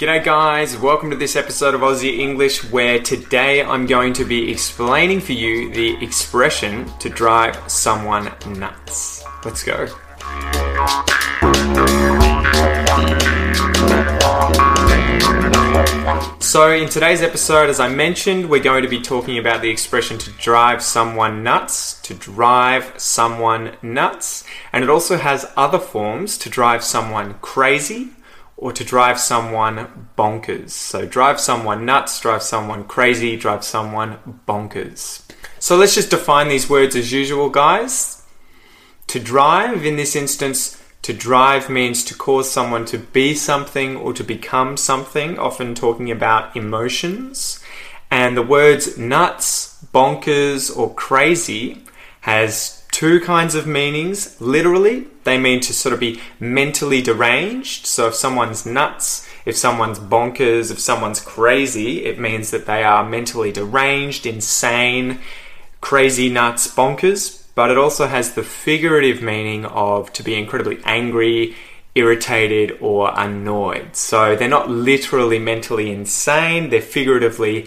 G'day, guys. Welcome to this episode of Aussie English, where today I'm going to be explaining for you the expression to drive someone nuts. Let's go. So, in today's episode, as I mentioned, we're going to be talking about the expression to drive someone nuts, to drive someone nuts, and it also has other forms to drive someone crazy, or to drive someone bonkers. So, drive someone nuts, drive someone crazy, drive someone bonkers. So, let's just define these words as usual, guys. To drive, in this instance, to drive means to cause someone to be something or to become something, often talking about emotions. And the words nuts, bonkers, or crazy has two kinds of meanings. Literally, they mean to sort of be mentally deranged. So if someone's nuts, if someone's bonkers, if someone's crazy, it means that they are mentally deranged, insane, crazy, nuts, bonkers. But it also has the figurative meaning of to be incredibly angry, irritated, or annoyed. So they're not literally mentally insane, they're figuratively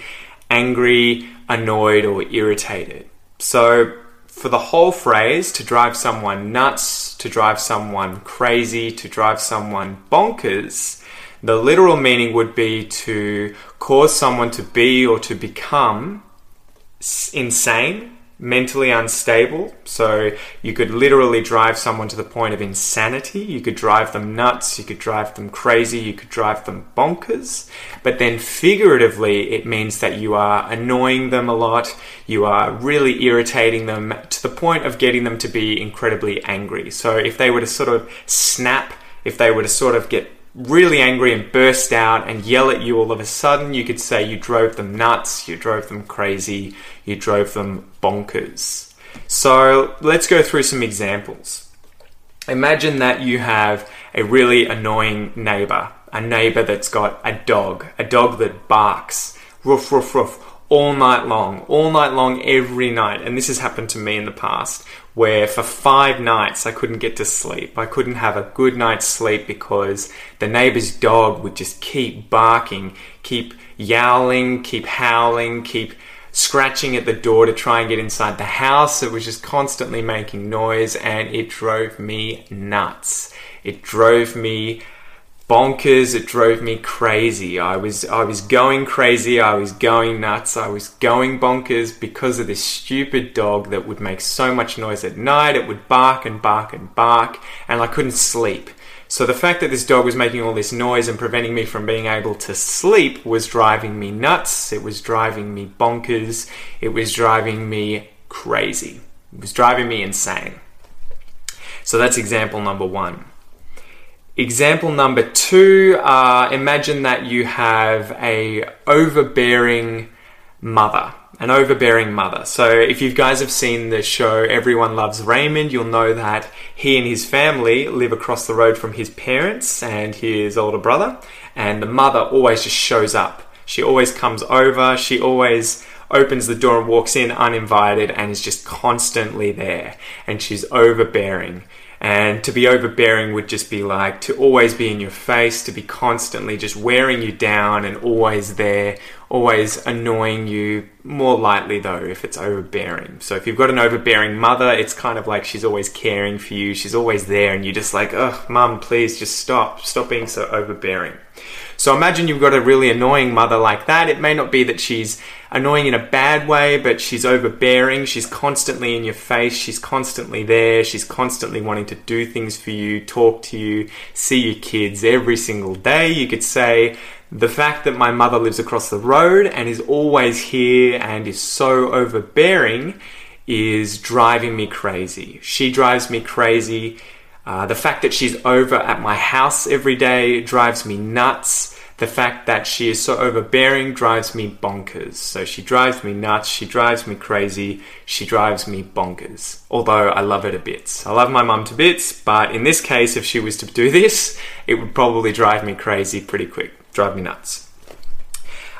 angry, annoyed, or irritated. So for the whole phrase to drive someone nuts, to drive someone crazy, to drive someone bonkers, the literal meaning would be to cause someone to be or to become insane, mentally unstable. So you could literally drive someone to the point of insanity. You could drive them nuts. You could drive them crazy. You could drive them bonkers. But then figuratively, it means that you are annoying them a lot. You are really irritating them to the point of getting them to be incredibly angry. So if they were to sort of snap, if they were to sort of get really angry and burst out and yell at you all of a sudden, you could say you drove them nuts, you drove them crazy, you drove them bonkers. So let's go through some examples. Imagine that you have a really annoying neighbor, a neighbor that's got a dog, a dog that barks, roof, roof, roof, all night long, all night long, every night. And this has happened to me in the past where for five nights I couldn't get to sleep. I couldn't have a good night's sleep because the neighbor's dog would just keep barking, keep yowling, keep howling, keep scratching at the door to try and get inside the house. It was just constantly making noise and it drove me nuts. It drove me bonkers. It drove me crazy. I was I was going crazy. I was going nuts. I was going bonkers because of this stupid dog that would make so much noise at night. It would bark and bark and bark, and I couldn't sleep. So the fact that this dog was making all this noise and preventing me from being able to sleep was driving me nuts. It was driving me bonkers. It was driving me crazy. It was driving me insane. So that's example number one. Example number two, uh, imagine that you have a overbearing mother, an overbearing mother. So if you guys have seen the show Everyone Loves Raymond, you'll know that he and his family live across the road from his parents and his older brother, and the mother always just shows up. She always comes over, she always opens the door and walks in uninvited and is just constantly there, and she's overbearing. And to be overbearing would just be like to always be in your face, to be constantly just wearing you down and always there, always annoying you. More lightly though, if it's overbearing. So if you've got an overbearing mother, it's kind of like she's always caring for you, she's always there, and you're just like, oh, mum, please just stop, stop being so overbearing. So imagine you've got a really annoying mother like that. It may not be that she's annoying in a bad way, but she's overbearing. She's constantly in your face. She's constantly there. She's constantly wanting to do things for you, talk to you, see your kids every single day. You could say, the fact that my mother lives across the road and is always here and is so overbearing is driving me crazy. She drives me crazy. Uh, the fact that she's over at my house every day drives me nuts. The fact that she is so overbearing drives me bonkers. So she drives me nuts, she drives me crazy, she drives me bonkers. Although I love her to bits. I love my mum to bits, but in this case, if she was to do this, it would probably drive me crazy pretty quick, drive me nuts.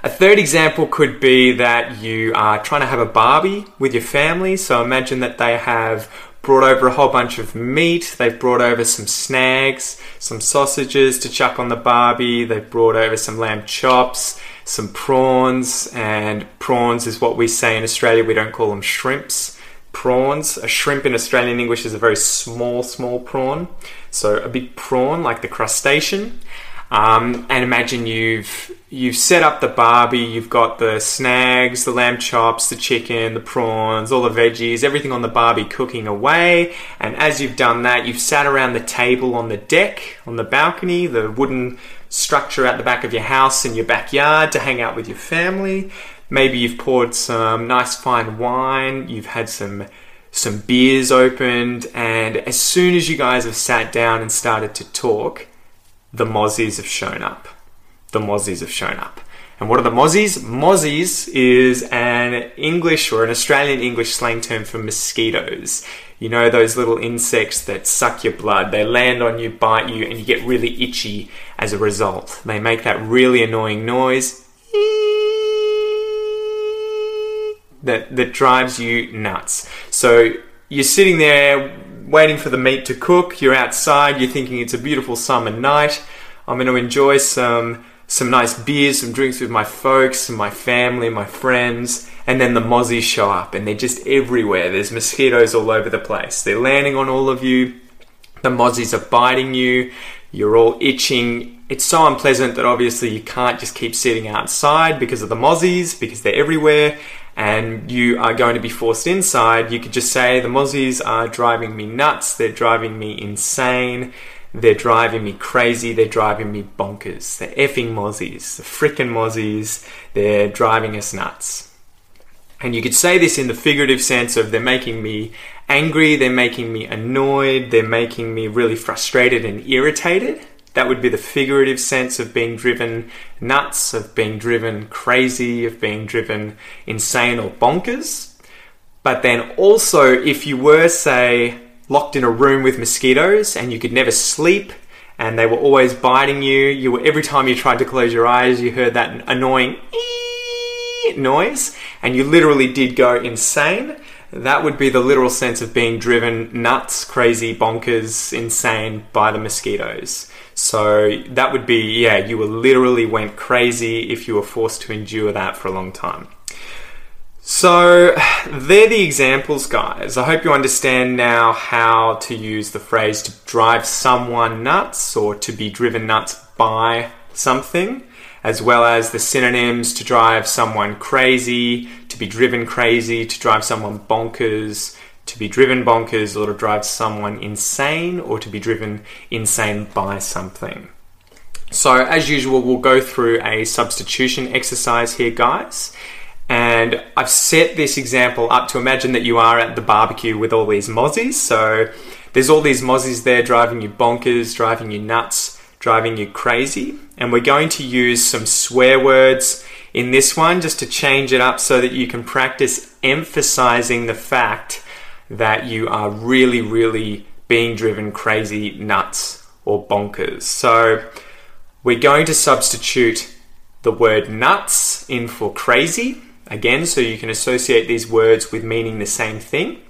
A third example could be that you are trying to have a Barbie with your family. So imagine that they have brought over a whole bunch of meat. They've brought over some snags, some sausages to chuck on the barbie. They've brought over some lamb chops, some prawns, and prawns is what we say in Australia. We don't call them shrimps. Prawns. A shrimp in Australian English is a very small, small prawn. So a big prawn, like the crustacean. Um, and imagine you've you've set up the barbie, you've got the snags, the lamb chops, the chicken, the prawns, all the veggies, everything on the barbie cooking away. And as you've done that, you've sat around the table on the deck, on the balcony, the wooden structure at the back of your house in your backyard to hang out with your family. Maybe you've poured some nice fine wine, you've had some some beers opened, and as soon as you guys have sat down and started to talk, the mozzies have shown up. The mozzies have shown up. And what are the mozzies? Mozzies is an English or an Australian English slang term for mosquitoes. You know, those little insects that suck your blood. They land on you, bite you, and you get really itchy as a result. They make that really annoying noise that, that drives you nuts. So you're sitting there waiting for the meat to cook. You're outside. You're thinking it's a beautiful summer night. I'm going to enjoy some some nice beers, some drinks with my folks, and my family, my friends. And then the mozzies show up, and they're just everywhere. There's mosquitoes all over the place. They're landing on all of you. The mozzies are biting you. You're all itching. It's so unpleasant that obviously you can't just keep sitting outside because of the mozzies, because they're everywhere and you are going to be forced inside, you could just say, The mozzies are driving me nuts, they're driving me insane, they're driving me crazy, they're driving me bonkers. They're effing mozzies, the frickin' mozzies, they're driving us nuts. And you could say this in the figurative sense of they're making me angry, they're making me annoyed, they're making me really frustrated and irritated. That would be the figurative sense of being driven nuts, of being driven crazy, of being driven insane or bonkers. But then also, if you were, say, locked in a room with mosquitoes and you could never sleep and they were always biting you, you were, every time you tried to close your eyes, you heard that annoying noise and you literally did go insane. That would be the literal sense of being driven nuts, crazy, bonkers, insane by the mosquitoes. So that would be, yeah, you were literally went crazy if you were forced to endure that for a long time. So they're the examples, guys. I hope you understand now how to use the phrase to drive someone nuts or to be driven nuts by something, as well as the synonyms to drive someone crazy, to be driven crazy, to drive someone bonkers, to be driven bonkers or to drive someone insane or to be driven insane by something. So, as usual, we'll go through a substitution exercise here, guys. And I've set this example up to imagine that you are at the barbecue with all these mozzies. So, there's all these mozzies there driving you bonkers, driving you nuts, driving you crazy. And we're going to use some swear words in this one just to change it up so that you can practice emphasizing the fact that you are really, really being driven crazy, nuts, or bonkers. So we're going to substitute the word nuts in for crazy again, so you can associate these words with meaning the same thing.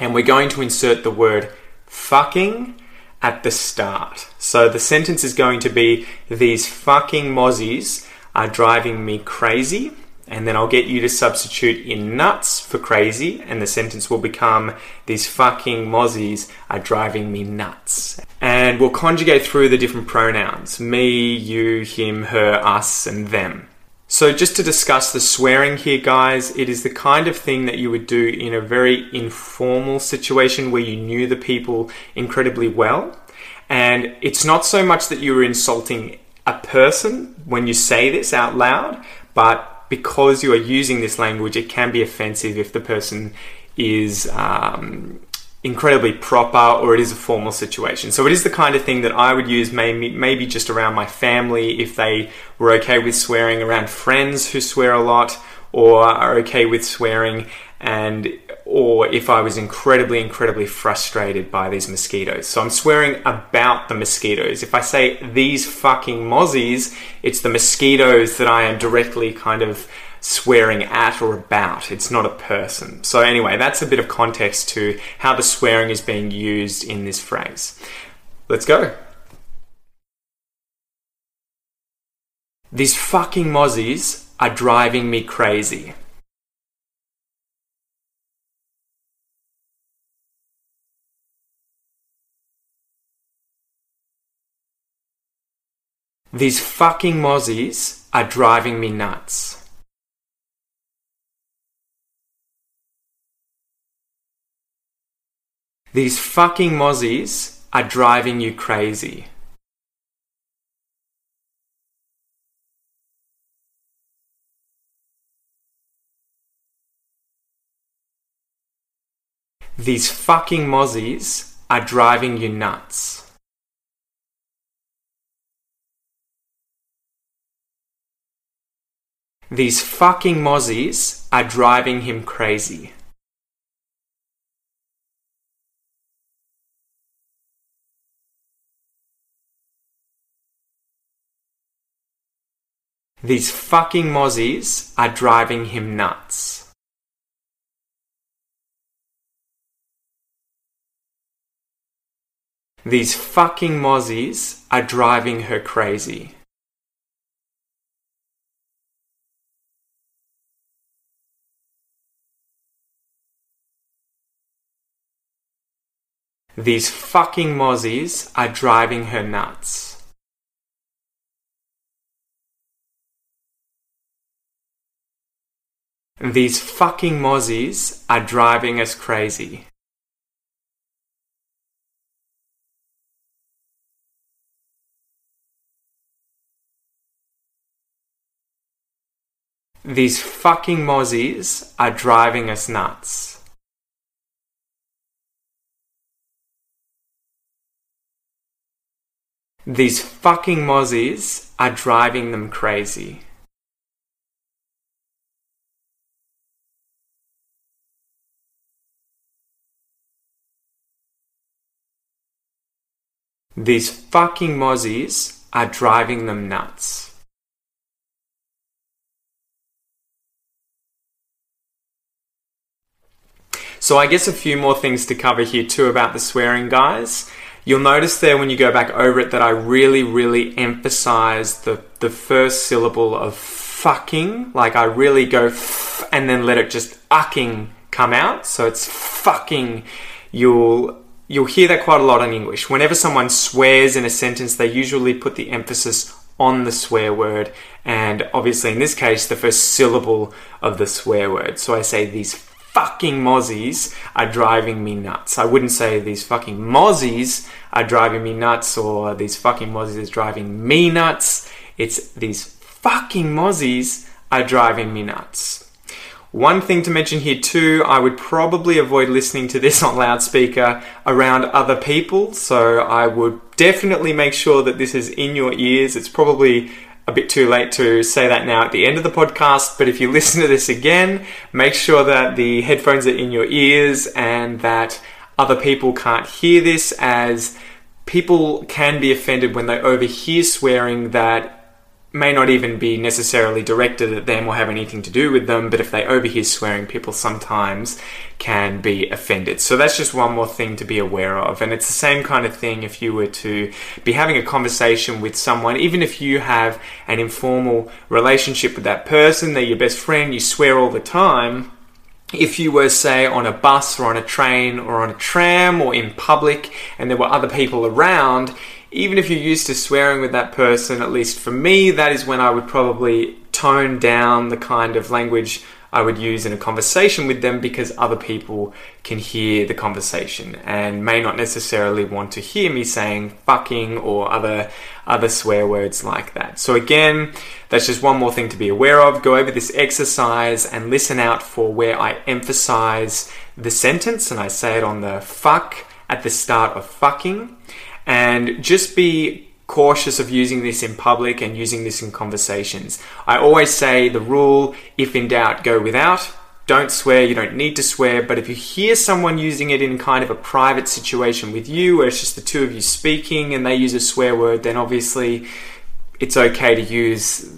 And we're going to insert the word fucking at the start. So the sentence is going to be These fucking mozzies are driving me crazy and then I'll get you to substitute in nuts for crazy, and the sentence will become These fucking mozzies are driving me nuts. And we'll conjugate through the different pronouns me, you, him, her, us, and them. So, just to discuss the swearing here, guys, it is the kind of thing that you would do in a very informal situation where you knew the people incredibly well. And it's not so much that you were insulting a person when you say this out loud, but because you are using this language, it can be offensive if the person is um, incredibly proper or it is a formal situation. So it is the kind of thing that I would use maybe, maybe just around my family if they were okay with swearing, around friends who swear a lot or are okay with swearing, and or if I was incredibly, incredibly frustrated by these mosquitoes. So I'm swearing about the mosquitoes. If I say these fucking mozzies, it's the mosquitoes that I am directly kind of swearing at or about. It's not a person. So, anyway, that's a bit of context to how the swearing is being used in this phrase. Let's go. These fucking mozzies are driving me crazy. These fucking mozzies are driving me nuts. These fucking mozzies are driving you crazy. These fucking mozzies are driving you nuts. These fucking mozzies are driving him crazy. These fucking mozzies are driving him nuts. These fucking mozzies are driving her crazy. These fucking mozzies are driving her nuts. These fucking mozzies are driving us crazy. These fucking mozzies are driving us nuts. These fucking mozzies are driving them crazy. These fucking mozzies are driving them nuts. So I guess a few more things to cover here too about the swearing guys. You'll notice there when you go back over it that I really, really emphasize the, the first syllable of fucking. Like I really go f- and then let it just ucking come out. So it's fucking. You'll you'll hear that quite a lot in English. Whenever someone swears in a sentence, they usually put the emphasis on the swear word, and obviously in this case, the first syllable of the swear word. So I say these fucking mozzies are driving me nuts. I wouldn't say these fucking mozzies are driving me nuts or these fucking mozzies is driving me nuts. It's these fucking mozzies are driving me nuts. One thing to mention here too, I would probably avoid listening to this on loudspeaker around other people. So I would definitely make sure that this is in your ears. It's probably a bit too late to say that now at the end of the podcast, but if you listen to this again, make sure that the headphones are in your ears and that other people can't hear this as people can be offended when they overhear swearing that may not even be necessarily directed at them or have anything to do with them, but if they overhear swearing, people sometimes can be offended. So that's just one more thing to be aware of. And it's the same kind of thing if you were to be having a conversation with someone, even if you have an informal relationship with that person, they're your best friend, you swear all the time. If you were, say, on a bus or on a train or on a tram or in public and there were other people around, even if you're used to swearing with that person, at least for me, that is when I would probably tone down the kind of language I would use in a conversation with them because other people can hear the conversation and may not necessarily want to hear me saying fucking or other other swear words like that. So again, that's just one more thing to be aware of. Go over this exercise and listen out for where I emphasize the sentence and I say it on the fuck at the start of fucking and just be cautious of using this in public and using this in conversations. I always say the rule if in doubt, go without. Don't swear, you don't need to swear, but if you hear someone using it in kind of a private situation with you where it's just the two of you speaking and they use a swear word, then obviously it's okay to use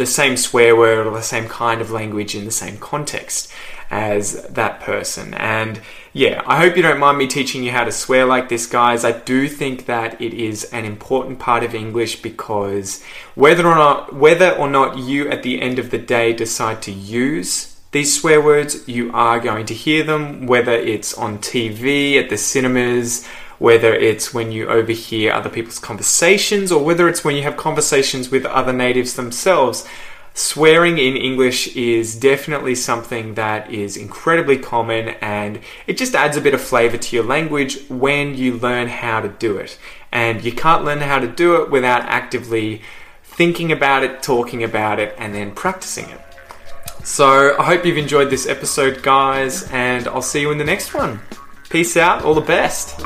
the same swear word or the same kind of language in the same context as that person. And yeah, I hope you don't mind me teaching you how to swear like this, guys. I do think that it is an important part of English because whether or not whether or not you at the end of the day decide to use these swear words, you are going to hear them, whether it's on TV, at the cinemas, whether it's when you overhear other people's conversations, or whether it's when you have conversations with other natives themselves. Swearing in English is definitely something that is incredibly common and it just adds a bit of flavor to your language when you learn how to do it. And you can't learn how to do it without actively thinking about it, talking about it, and then practicing it. So I hope you've enjoyed this episode, guys, and I'll see you in the next one. Peace out, all the best.